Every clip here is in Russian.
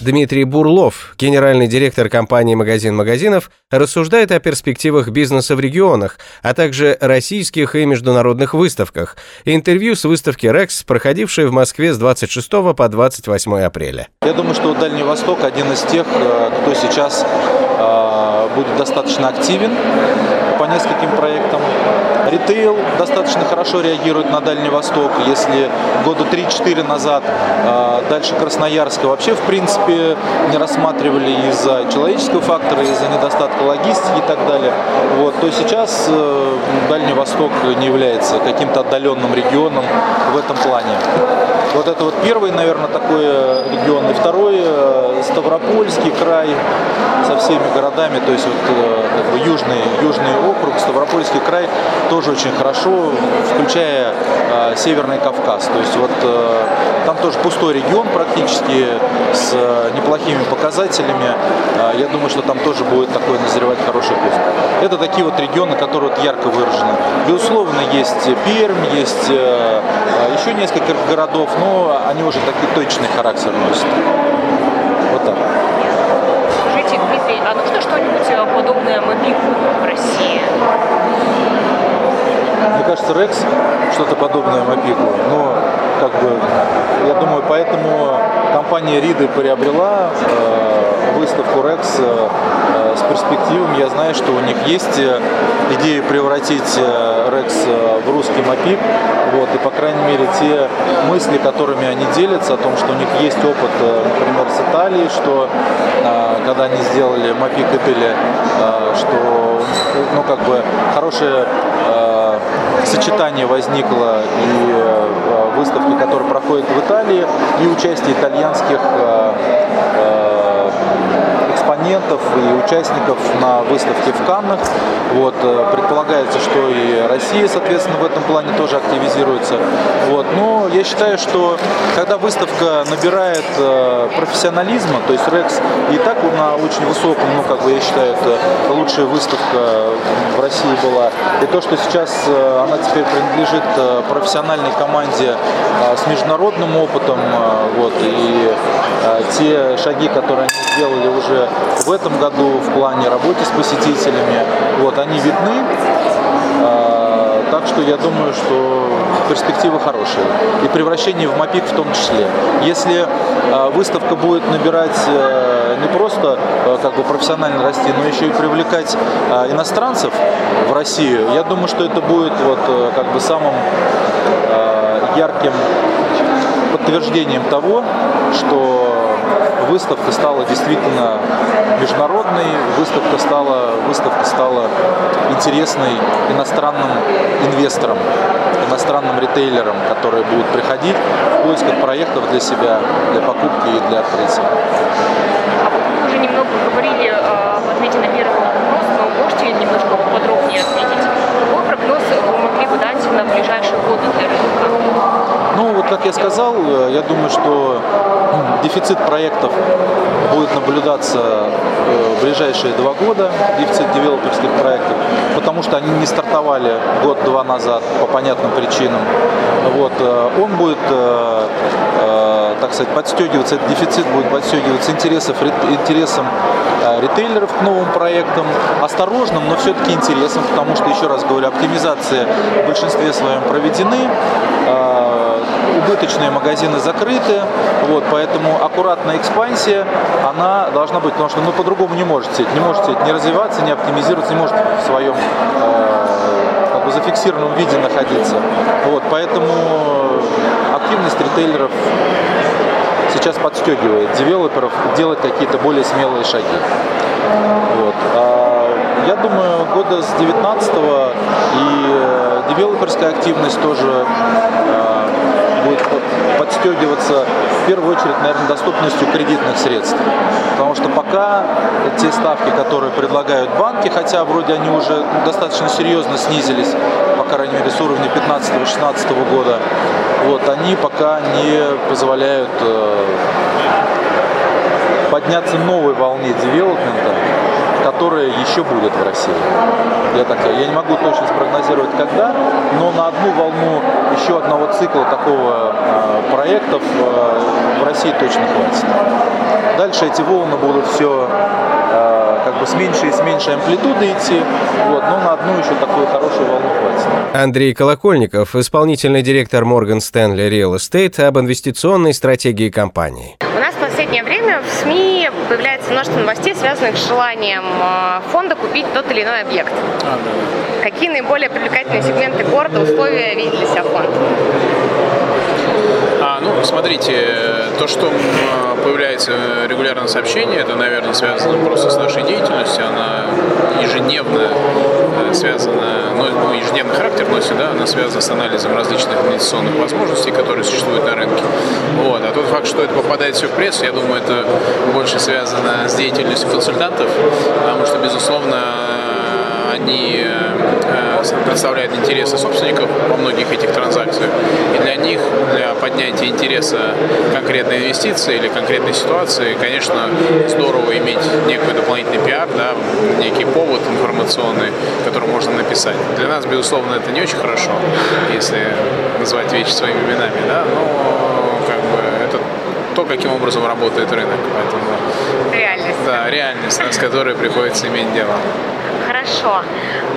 Дмитрий Бурлов, генеральный директор компании «Магазин магазинов», рассуждает о перспективах бизнеса в регионах, а также российских и международных выставках. Интервью с выставки «Рекс», проходившей в Москве с 26 по 28 апреля. Я думаю, что Дальний Восток один из тех, э, кто сейчас будет достаточно активен по нескольким проектам. Ритейл достаточно хорошо реагирует на Дальний Восток. Если года 3-4 назад э, дальше Красноярска вообще, в принципе, не рассматривали из-за человеческого фактора, из-за недостатка логистики и так далее, вот, то сейчас э, Дальний Восток не является каким-то отдаленным регионом в этом плане. Вот это вот первый, наверное, такой регион. И второй Ставропольский край со всеми городами, то есть вот как бы южный, южный округ, Ставропольский край тоже очень хорошо, включая э, Северный Кавказ. То есть вот э, там тоже пустой регион практически с э, неплохими показателями. Э, я думаю, что там тоже будет такой назревать хороший курс. Это такие вот регионы, которые вот ярко выражены. Безусловно, есть Пермь, есть э, еще несколько городов, но они уже такой точный характер носят. Вот так. Нужно что-нибудь подобное Мобику в России? Мне кажется, Рекс что-то подобное Мопику. Но, как бы, я думаю, поэтому компания Риды приобрела э, выставку Рекс э, с перспективами. Я знаю, что у них есть э, идея превратить э, э, в русский Мопик. Вот, и, по крайней мере, те мысли, которыми они делятся, о том, что у них есть опыт, например, с Италией, что когда они сделали Мопик Итали, что ну, как бы хорошая сочетание возникло и э, выставки, которая проходит в Италии, и участие итальянских э, э, экспонентов и участников на выставке в Каннах. Вот, предполагается, что и Россия, соответственно, в этом плане тоже активизируется. Вот, но я считаю, что когда выставка набирает профессионализма, то есть Рекс и так на очень высоком, ну, как бы я считаю, это лучшая выставка в России была. И то, что сейчас она теперь принадлежит э, профессиональной команде э, с международным опытом. Э, вот, и те шаги, которые они сделали уже в этом году в плане работы с посетителями, вот, они видны. Так что я думаю, что перспективы хорошие. И превращение в МАПИК в том числе. Если выставка будет набирать не просто э, как бы профессионально расти, но еще и привлекать э, иностранцев в Россию, я думаю, что это будет вот э, как бы самым ярким подтверждением того, что выставка стала действительно международной, выставка стала, выставка стала интересной иностранным инвесторам, иностранным ритейлерам, которые будут приходить в поисках проектов для себя, для покупки и для открытия уже немного говорили а, в ответе на первый вопрос, но можете немножко подробнее ответить? Какой прогноз вы могли бы дать на ближайшие я сказал, э, я думаю, что дефицит проектов будет наблюдаться э, в ближайшие два года, дефицит девелоперских проектов, потому что они не стартовали год-два назад по понятным причинам. Вот, э, он будет так сказать, подстегиваться, этот дефицит будет подстегиваться интересов, интересом ритейлеров к новым проектам, осторожным, но все-таки интересом, потому что, еще раз говорю, оптимизация в большинстве своем проведены, убыточные магазины закрыты, вот, поэтому аккуратная экспансия, она должна быть, потому что ну, по-другому не можете, не можете не развиваться, не оптимизироваться, не можете в своем э, как бы зафиксированном виде находиться. Вот, поэтому активность ритейлеров сейчас подстегивает девелоперов делать какие-то более смелые шаги. Вот. А я думаю, года с 19 и э, девелоперская активность тоже подстегиваться в первую очередь, наверное, доступностью кредитных средств. Потому что пока те ставки, которые предлагают банки, хотя вроде они уже достаточно серьезно снизились, по крайней мере, с уровня 15-16 года, вот, они пока не позволяют э, подняться новой волне девелопмента, которая еще будет в России. Я, так, я не могу точно спрогнозировать, когда, но на одну волну еще одного цикла такого э, проектов э, в России точно хватит. Дальше эти волны будут все э, как бы с меньшей и с меньшей амплитудой идти, вот, но на одну еще такую хорошую волну хватит. Андрей Колокольников, исполнительный директор Morgan Stanley Real Estate об инвестиционной стратегии компании. У нас в последнее время в СМИ появляется множество новостей, связанных с желанием э, фонда купить тот или иной объект. А, да. Какие наиболее привлекательные сегменты города, условия видит для себя фонд? А, ну, смотрите, то, что появляется регулярное сообщение, это, наверное, связано просто с нашей деятельностью. Она ежедневно э, связана, ну, ну, ежедневный характер носит, да, она связана с анализом различных инвестиционных возможностей, которые существуют на рынке. Вот. А тот факт, что это попадает все в прессу, я думаю, это больше связано с деятельностью консультантов, потому что, безусловно, они э, представляют интересы собственников во многих этих транзакциях. И для них, для поднятия интереса конкретной инвестиции или конкретной ситуации, конечно, здорово иметь некий дополнительный пиар, да, некий повод информационный, который можно написать. Для нас, безусловно, это не очень хорошо, если назвать вещи своими именами, да, но как бы это то, каким образом работает рынок. Поэтому, реальность. Да, реальность, с которой приходится иметь дело хорошо.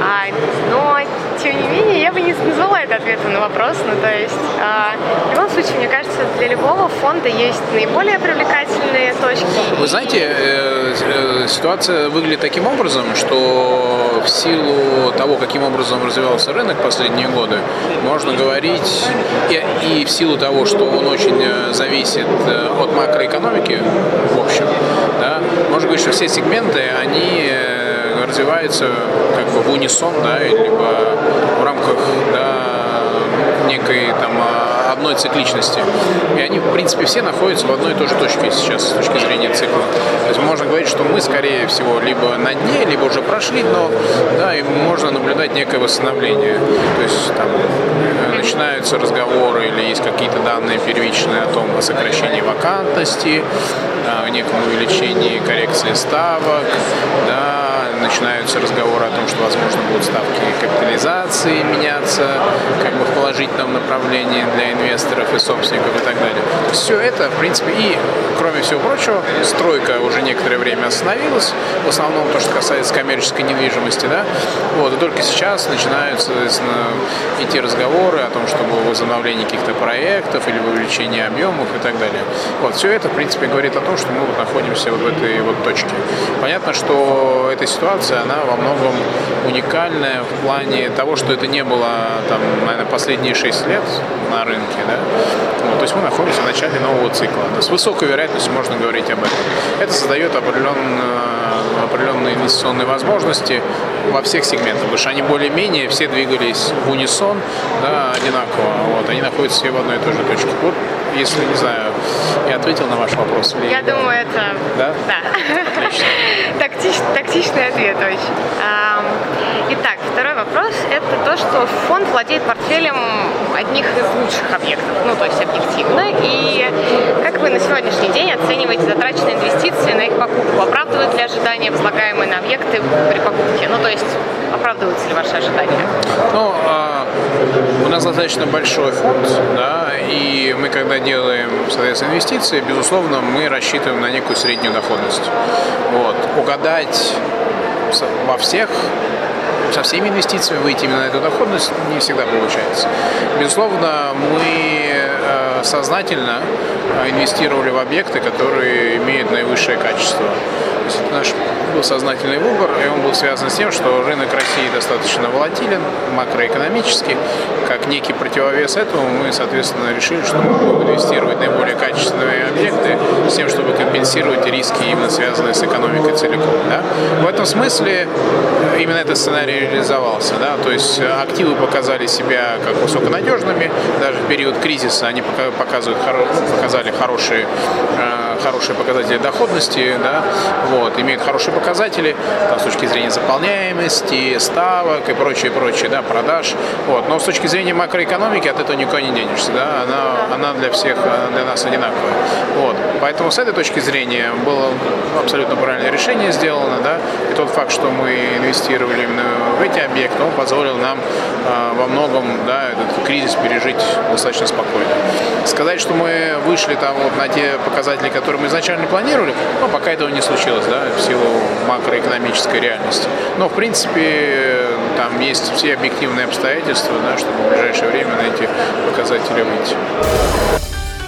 А, но, тем не менее, я бы не назвала это ответом на вопрос. Ну, то есть, а, в любом случае, мне кажется, для любого фонда есть наиболее привлекательные точки. Вы знаете, э, э, ситуация выглядит таким образом, что в силу того, каким образом развивался рынок последние годы, можно говорить, и, и в силу того, что он очень э, зависит от макроэкономики, в общем, да, можно говорить, что все сегменты, они развивается как бы в унисон, да, либо в рамках да, некой там одной цикличности. И они, в принципе, все находятся в одной и той же точке сейчас с точки зрения цикла. То есть можно говорить, что мы, скорее всего, либо на дне, либо уже прошли дно, да, и можно наблюдать некое восстановление. То есть там начинаются разговоры или есть какие-то данные первичные о том о сокращении вакантности, о неком увеличении коррекции ставок, да, начинаются разговоры о том, что, возможно, будут ставки капитализации меняться, как бы в положительном направлении для инвесторов и собственников и так далее. Все это, в принципе, и, кроме всего прочего, стройка уже некоторое время остановилась, в основном то, что касается коммерческой недвижимости, да, вот, и только сейчас начинаются, идти разговоры о том, чтобы возобновление каких-то проектов или увеличение объемов и так далее. Вот, все это, в принципе, говорит о том, что мы вот находимся вот в этой вот точке. Понятно, что эта ситуация она во многом уникальная в плане того, что это не было, там, наверное, последние 6 лет на рынке. Да? Вот, то есть мы находимся в начале нового цикла. С высокой вероятностью можно говорить об этом. Это создает определенные, определенные инвестиционные возможности во всех сегментах, потому что они более-менее все двигались в унисон, да, одинаково. Вот, они находятся все в одной и той же точке. Вот, если, не знаю, я ответил на ваш вопрос. Или... Я думаю, это... Да? Да. Отлично. Тактич, тактичный ответ очень. Итак, второй вопрос – это то, что фонд владеет портфелем одних из лучших объектов, ну, то есть объективно. И как вы на сегодняшний день оцениваете затраченные инвестиции на их покупку? Оправдывают ли ожидания, возлагаемые на объекты при покупке? Ну, то есть оправдываются ли ваши ожидания? Ну, а, у нас достаточно большой фонд, да, и мы, когда делаем, соответственно, инвестиции, безусловно, мы рассчитываем на некую среднюю доходность. Вот. Угадать во всех со всеми инвестициями выйти именно на эту доходность не всегда получается. Безусловно, мы э, сознательно э, инвестировали в объекты, которые имеют наивысшее качество. То есть это наш был сознательный выбор, и он был связан с тем, что рынок России достаточно волатилен, макроэкономически, как некий противовес этому мы, соответственно, решили, что мы будем инвестировать в наиболее качественные объекты с тем, чтобы компенсировать риски, именно связанные с экономикой целиком. Да? В этом смысле именно этот сценарий реализовался. Да? То есть активы показали себя как высоконадежными, даже в период кризиса они показывают, показали хорошие э, хорошие показатели доходности, да, вот, имеют хорошие показатели там, с точки зрения заполняемости, ставок и прочее, прочее, да, продаж. Вот. Но с точки зрения макроэкономики от этого никуда не денешься. Да? Она, она для всех, для нас одинаковая. Вот. Поэтому с этой точки зрения было абсолютно правильное решение сделано. Да? И тот факт, что мы инвестировали именно в эти объекты, он позволил нам э, во многом да, этот кризис пережить достаточно спокойно. Сказать, что мы вышли там вот на те показатели, которые которые мы изначально планировали, но пока этого не случилось, да, в силу макроэкономической реальности. Но, в принципе, там есть все объективные обстоятельства, да, чтобы в ближайшее время на эти показатели выйти.